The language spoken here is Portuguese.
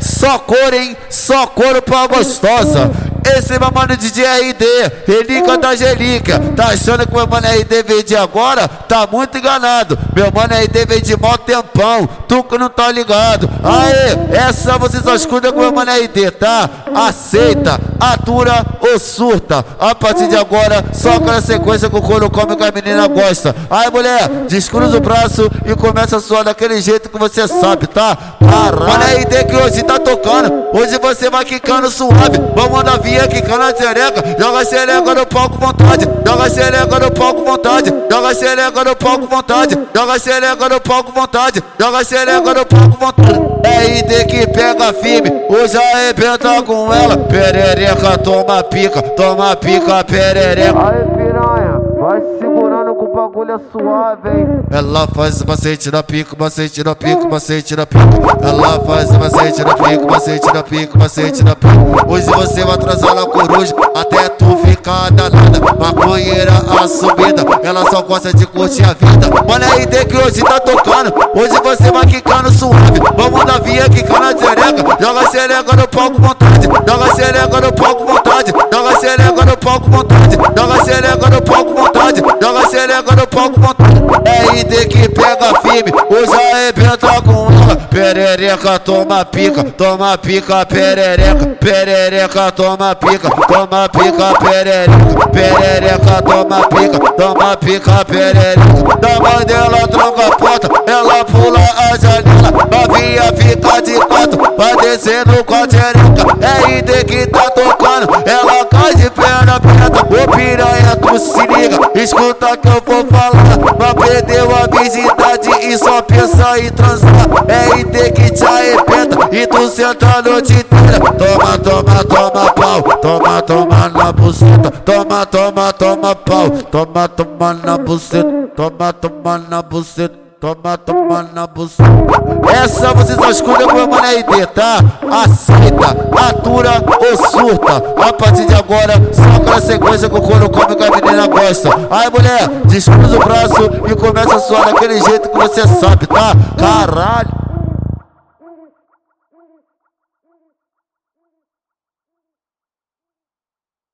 Só cor, hein? Só couro pra gostosa. Esse meu mano DJ RD, relíquia da Angelica. Tá achando que meu mano RD veio de agora? Tá muito enganado. Meu mano RD veio de mó tempão. Tu que não tá ligado. Aê, essa você só escuta com meu mano RD, tá? Aceita, atura ou surta. A partir de agora, só aquela sequência que o couro come que a menina gosta. Aí, mulher, descruza o braço e começa a suar daquele jeito que você sabe, tá? Caralho. Mano RD que hoje tá tocando. Hoje você vai quicando suave. Vamos mandar vir aqui cana xereca. Joga xereca no palco vontade. Joga xereca no palco vontade. Joga xereca no palco vontade. Joga xereca no palco vontade. Joga xereca no palco vontade. É ID que pega firme. Hoje arrebenta com ela. Perereca, toma pica. Toma pica, perereca. Aí piranha, vai bagulho é suave, hein? Ela faz macete na pica, macete na pica, macete na pica. Ela faz macete na pica, macete na pica, macete na pica. Hoje você vai atrasar na coruja até tu ficar danada. Maconheira assumida, ela só gosta de curtir a vida. Mano, é ID que hoje tá tocando. Hoje você vai quicando suave. Vamos dar via quicando a xereca. Joga xereca no palco vontade. Joga xereca no palco vontade. Joga xereca no palco vontade. Joga xereca no palco. Joga xereca no palco vontade. É ID que pega firme. Hoje arrebenta com ela. Perereca, toma pica. Toma pica, perereca. Perereca, toma pica. Toma pica, perereca. Perereca, toma pica. Toma pica, perereca. Da mãe dela tranca a porta. Ela pula a janela. Novinha fica de quatro. Vai descendo com a xereca. É ID que tá tocando. Ela cai de perna aberta. Ô piranha. Escuta que eu vou falar. Mas perdeu a virgindade e só pensa em transar. É ID que te arrebenta e tu senta a noite inteira. Toma, toma, toma pau. Toma, toma na buceta. Toma, toma, toma pau. Toma, toma na buceta. Toma, toma na buceta. Toma, toma na buceta. Essa você só escuta com o RD, tá? Aceita, atura ou surta. A partir de agora, só aquela sequência que o couro come que a menina gosta. Aí, mulher, descruza o braço e começa a suar daquele jeito que você sabe, tá? Caralho.